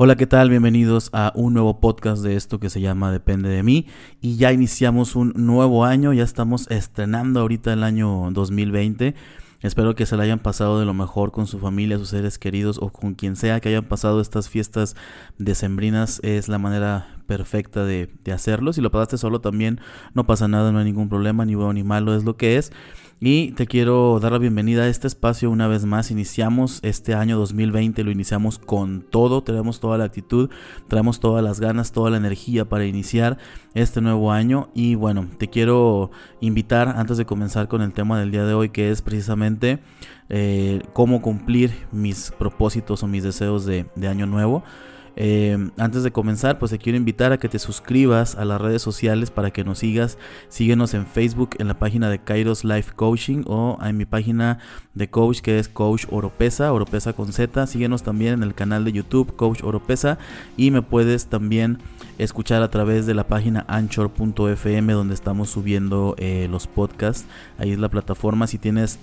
Hola, ¿qué tal? Bienvenidos a un nuevo podcast de esto que se llama Depende de mí. Y ya iniciamos un nuevo año, ya estamos estrenando ahorita el año 2020. Espero que se la hayan pasado de lo mejor con su familia, sus seres queridos o con quien sea que hayan pasado estas fiestas decembrinas. Es la manera perfecta de, de hacerlo. Si lo pasaste solo también no pasa nada, no hay ningún problema, ni bueno ni malo, es lo que es. Y te quiero dar la bienvenida a este espacio una vez más. Iniciamos este año 2020, lo iniciamos con todo, tenemos toda la actitud, traemos todas las ganas, toda la energía para iniciar este nuevo año. Y bueno, te quiero invitar antes de comenzar con el tema del día de hoy, que es precisamente eh, cómo cumplir mis propósitos o mis deseos de, de año nuevo. Eh, antes de comenzar, pues te quiero invitar a que te suscribas a las redes sociales para que nos sigas. Síguenos en Facebook, en la página de Kairos Life Coaching o en mi página de coach que es Coach Oropesa, Oropesa con Z. Síguenos también en el canal de YouTube Coach Oropesa y me puedes también escuchar a través de la página anchor.fm donde estamos subiendo eh, los podcasts. Ahí es la plataforma. Si tienes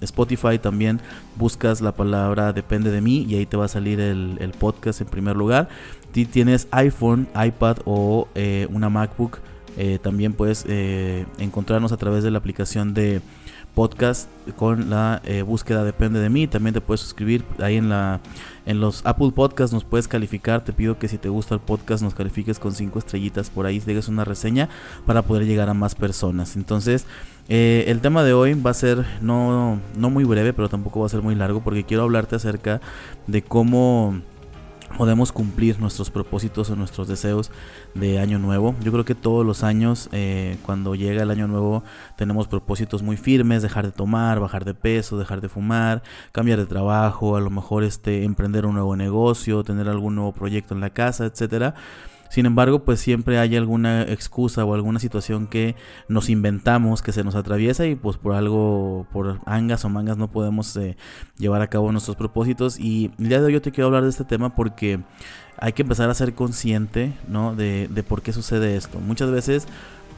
Spotify también buscas la palabra depende de mí y ahí te va a salir el, podcast en primer lugar. Si tienes iPhone, iPad o eh, una MacBook, eh, también puedes encontrarnos a través de la aplicación de podcast con la eh, búsqueda depende de mí. También te puedes suscribir ahí en la en los Apple Podcasts nos puedes calificar. Te pido que si te gusta el podcast nos califiques con cinco estrellitas por ahí, dejes una reseña para poder llegar a más personas. Entonces, eh, el tema de hoy va a ser no, no muy breve, pero tampoco va a ser muy largo porque quiero hablarte acerca de cómo podemos cumplir nuestros propósitos o nuestros deseos de año nuevo. Yo creo que todos los años, eh, cuando llega el año nuevo, tenemos propósitos muy firmes, dejar de tomar, bajar de peso, dejar de fumar, cambiar de trabajo, a lo mejor este, emprender un nuevo negocio, tener algún nuevo proyecto en la casa, etcétera. Sin embargo, pues siempre hay alguna excusa o alguna situación que nos inventamos, que se nos atraviesa y pues por algo, por angas o mangas no podemos eh, llevar a cabo nuestros propósitos. Y el día de hoy yo te quiero hablar de este tema porque hay que empezar a ser consciente, ¿no? De, de por qué sucede esto. Muchas veces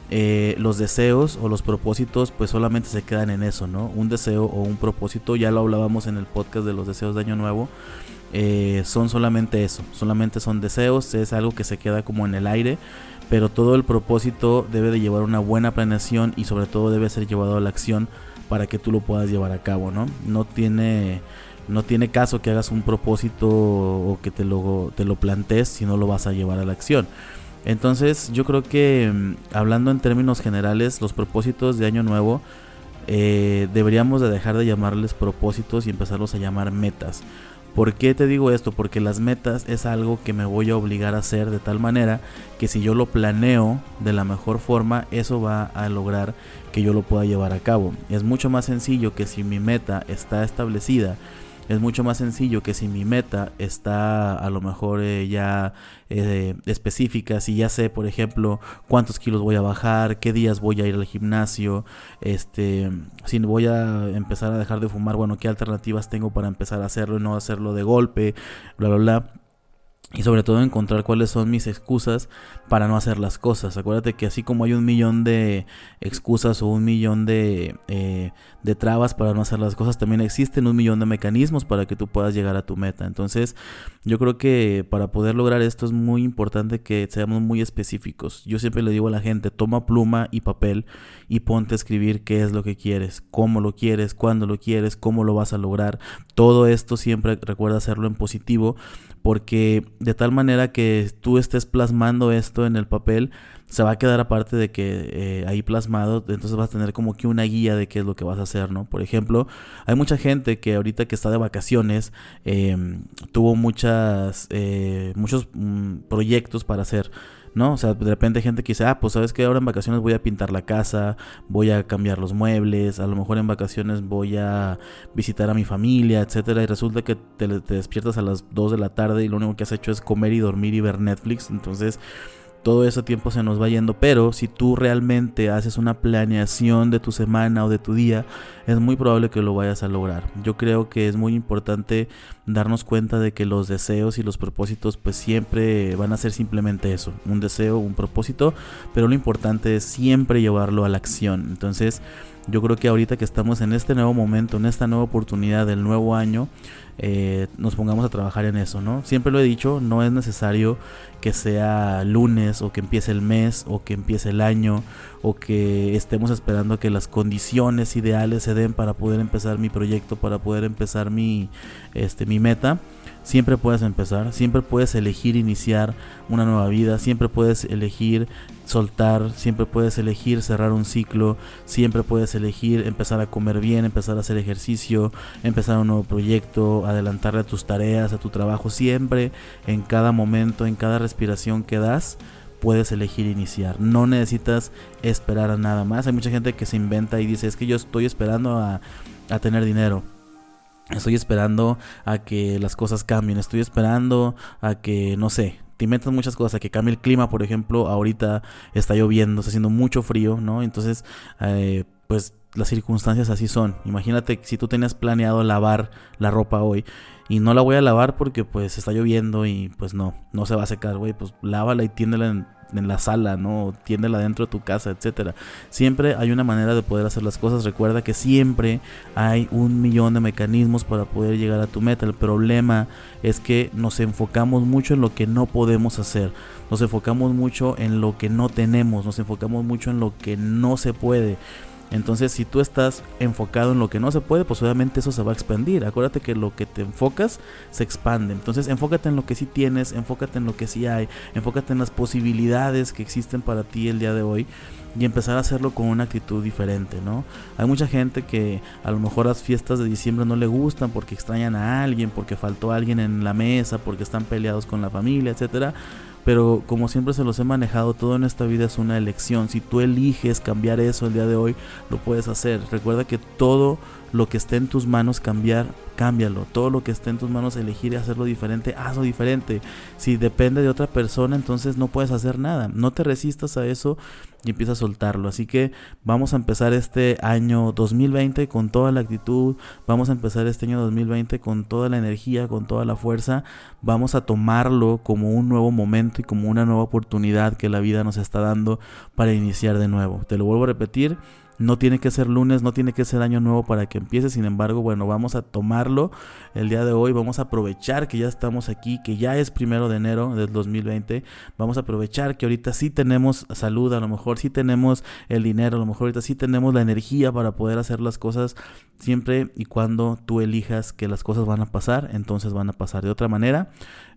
eh, los deseos o los propósitos pues solamente se quedan en eso, ¿no? Un deseo o un propósito, ya lo hablábamos en el podcast de los deseos de Año Nuevo, eh, son solamente eso, solamente son deseos, es algo que se queda como en el aire, pero todo el propósito debe de llevar una buena planeación y sobre todo debe ser llevado a la acción para que tú lo puedas llevar a cabo, ¿no? No tiene no tiene caso que hagas un propósito o que te te lo plantees si no lo vas a llevar a la acción. Entonces yo creo que mm, hablando en términos generales, los propósitos de año nuevo eh, deberíamos de dejar de llamarles propósitos y empezarlos a llamar metas. ¿Por qué te digo esto? Porque las metas es algo que me voy a obligar a hacer de tal manera que si yo lo planeo de la mejor forma, eso va a lograr que yo lo pueda llevar a cabo. Es mucho más sencillo que si mi meta está establecida es mucho más sencillo que si mi meta está a lo mejor eh, ya eh, específica, si ya sé, por ejemplo, cuántos kilos voy a bajar, qué días voy a ir al gimnasio, este, si voy a empezar a dejar de fumar, bueno, qué alternativas tengo para empezar a hacerlo y no hacerlo de golpe, bla, bla, bla y sobre todo encontrar cuáles son mis excusas para no hacer las cosas. Acuérdate que así como hay un millón de excusas o un millón de, eh, de trabas para no hacer las cosas, también existen un millón de mecanismos para que tú puedas llegar a tu meta. Entonces yo creo que para poder lograr esto es muy importante que seamos muy específicos. Yo siempre le digo a la gente, toma pluma y papel y ponte a escribir qué es lo que quieres, cómo lo quieres, cuándo lo quieres, cómo lo vas a lograr. Todo esto siempre recuerda hacerlo en positivo porque de tal manera que tú estés plasmando esto en el papel, se va a quedar aparte de que eh, ahí plasmado, entonces vas a tener como que una guía de qué es lo que vas a hacer, ¿no? Por ejemplo, hay mucha gente que ahorita que está de vacaciones em, tuvo muchas, eh, muchos mm, proyectos para hacer. ¿No? O sea, de repente gente que dice, ah, pues sabes que ahora en vacaciones voy a pintar la casa, voy a cambiar los muebles, a lo mejor en vacaciones voy a visitar a mi familia, etcétera, y resulta que te, te despiertas a las 2 de la tarde y lo único que has hecho es comer y dormir y ver Netflix, entonces todo ese tiempo se nos va yendo, pero si tú realmente haces una planeación de tu semana o de tu día, es muy probable que lo vayas a lograr. Yo creo que es muy importante darnos cuenta de que los deseos y los propósitos pues siempre van a ser simplemente eso, un deseo, un propósito, pero lo importante es siempre llevarlo a la acción. Entonces, yo creo que ahorita que estamos en este nuevo momento, en esta nueva oportunidad del nuevo año, eh, nos pongamos a trabajar en eso, ¿no? Siempre lo he dicho, no es necesario que sea lunes o que empiece el mes o que empiece el año o que estemos esperando que las condiciones ideales se den para poder empezar mi proyecto, para poder empezar mi, este, mi meta Siempre puedes empezar, siempre puedes elegir iniciar una nueva vida, siempre puedes elegir soltar, siempre puedes elegir cerrar un ciclo, siempre puedes elegir empezar a comer bien, empezar a hacer ejercicio, empezar un nuevo proyecto, adelantarle a tus tareas, a tu trabajo, siempre en cada momento, en cada respiración que das puedes elegir iniciar. No necesitas esperar a nada más. Hay mucha gente que se inventa y dice, es que yo estoy esperando a, a tener dinero. Estoy esperando a que las cosas cambien. Estoy esperando a que, no sé, te muchas cosas, a que cambie el clima, por ejemplo. Ahorita está lloviendo, está haciendo mucho frío, ¿no? Entonces, eh, pues las circunstancias así son. Imagínate si tú tenías planeado lavar la ropa hoy y no la voy a lavar porque pues está lloviendo y pues no, no se va a secar, güey, pues lávala y tiéndela en la sala, ¿no? Tiéndela dentro de tu casa, etcétera. Siempre hay una manera de poder hacer las cosas. Recuerda que siempre hay un millón de mecanismos para poder llegar a tu meta. El problema es que nos enfocamos mucho en lo que no podemos hacer. Nos enfocamos mucho en lo que no tenemos. Nos enfocamos mucho en lo que no se puede. Entonces, si tú estás enfocado en lo que no se puede, pues obviamente eso se va a expandir. Acuérdate que lo que te enfocas se expande. Entonces, enfócate en lo que sí tienes, enfócate en lo que sí hay, enfócate en las posibilidades que existen para ti el día de hoy y empezar a hacerlo con una actitud diferente, ¿no? Hay mucha gente que a lo mejor las fiestas de diciembre no le gustan porque extrañan a alguien, porque faltó alguien en la mesa, porque están peleados con la familia, etcétera pero como siempre se los he manejado, todo en esta vida es una elección. Si tú eliges cambiar eso el día de hoy, lo puedes hacer. Recuerda que todo lo que esté en tus manos cambiar, cámbialo. Todo lo que esté en tus manos elegir y hacerlo diferente, hazlo diferente. Si depende de otra persona, entonces no puedes hacer nada. No te resistas a eso y empieza a soltarlo. Así que vamos a empezar este año 2020 con toda la actitud. Vamos a empezar este año 2020 con toda la energía, con toda la fuerza. Vamos a tomarlo como un nuevo momento y como una nueva oportunidad que la vida nos está dando para iniciar de nuevo. Te lo vuelvo a repetir. No tiene que ser lunes, no tiene que ser año nuevo para que empiece. Sin embargo, bueno, vamos a tomarlo el día de hoy. Vamos a aprovechar que ya estamos aquí, que ya es primero de enero del 2020. Vamos a aprovechar que ahorita sí tenemos salud, a lo mejor sí tenemos el dinero, a lo mejor ahorita sí tenemos la energía para poder hacer las cosas siempre y cuando tú elijas que las cosas van a pasar, entonces van a pasar de otra manera.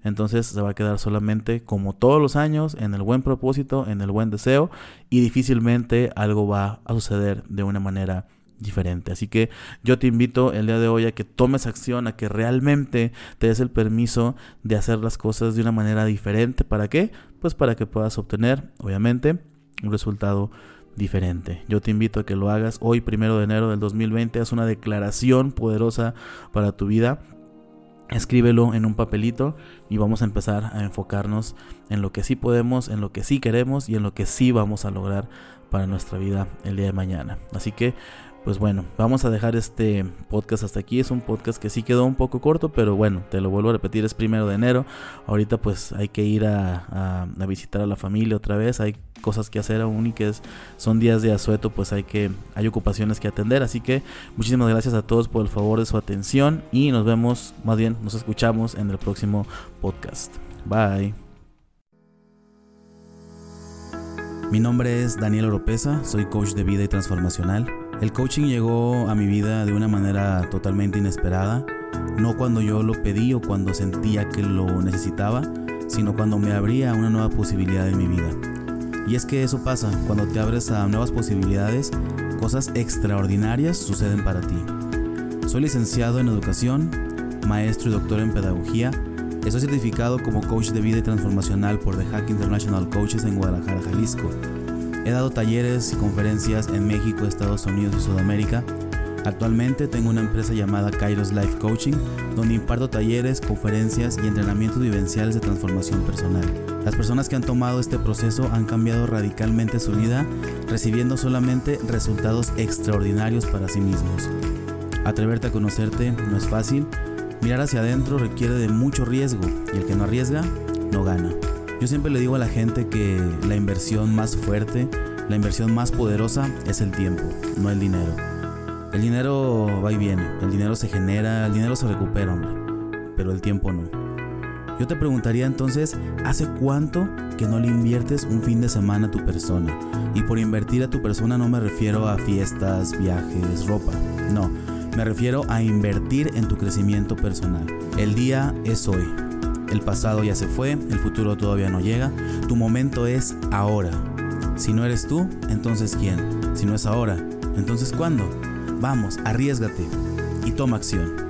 Entonces se va a quedar solamente como todos los años en el buen propósito, en el buen deseo y difícilmente algo va a suceder de una manera diferente. Así que yo te invito el día de hoy a que tomes acción, a que realmente te des el permiso de hacer las cosas de una manera diferente. ¿Para qué? Pues para que puedas obtener, obviamente, un resultado diferente. Yo te invito a que lo hagas hoy, primero de enero del 2020. Haz una declaración poderosa para tu vida escríbelo en un papelito y vamos a empezar a enfocarnos en lo que sí podemos, en lo que sí queremos y en lo que sí vamos a lograr para nuestra vida el día de mañana. Así que pues bueno, vamos a dejar este podcast hasta aquí. Es un podcast que sí quedó un poco corto, pero bueno, te lo vuelvo a repetir, es primero de enero. Ahorita pues hay que ir a, visitar a la familia otra vez. Hay cosas que hacer aún y que son días de asueto, pues hay que hay ocupaciones que atender. Así que muchísimas gracias a todos por el favor de su atención y nos vemos, más bien nos escuchamos en el próximo podcast. Bye. Mi nombre es Daniel Oropesa, soy coach de vida y transformacional. El coaching llegó a mi vida de una manera totalmente inesperada, no cuando yo lo pedí o cuando sentía que lo necesitaba, sino cuando me abría una nueva posibilidad en mi vida. Y es que eso pasa, cuando te abres a nuevas posibilidades, cosas extraordinarias suceden para ti. Soy licenciado en educación, maestro y doctor en pedagogía, estoy certificado como coach de vida y transformacional por The Hack International Coaches en Guadalajara, Jalisco He dado talleres y conferencias en México, Estados Unidos y Sudamérica. Actualmente tengo una empresa llamada Kairos Life Coaching, donde imparto talleres, conferencias y entrenamientos vivenciales de transformación personal. Las personas que han tomado este proceso han cambiado radicalmente su vida, recibiendo solamente resultados extraordinarios para sí mismos. Atreverte a conocerte no es fácil, mirar hacia adentro requiere de mucho riesgo y el que no arriesga, no gana. Yo siempre le digo a la gente que la inversión más fuerte, la inversión más poderosa es el tiempo, no el dinero. El dinero va y viene, el dinero se genera, el dinero se recupera, hombre. pero el tiempo no. Yo te preguntaría entonces, ¿hace cuánto que no le inviertes un fin de semana a tu persona? Y por invertir a tu persona no me refiero a fiestas, viajes, ropa. No, me refiero a invertir en tu crecimiento personal. El día es hoy. El pasado ya se fue, el futuro todavía no llega. Tu momento es ahora. Si no eres tú, entonces ¿quién? Si no es ahora, entonces ¿cuándo? Vamos, arriesgate y toma acción.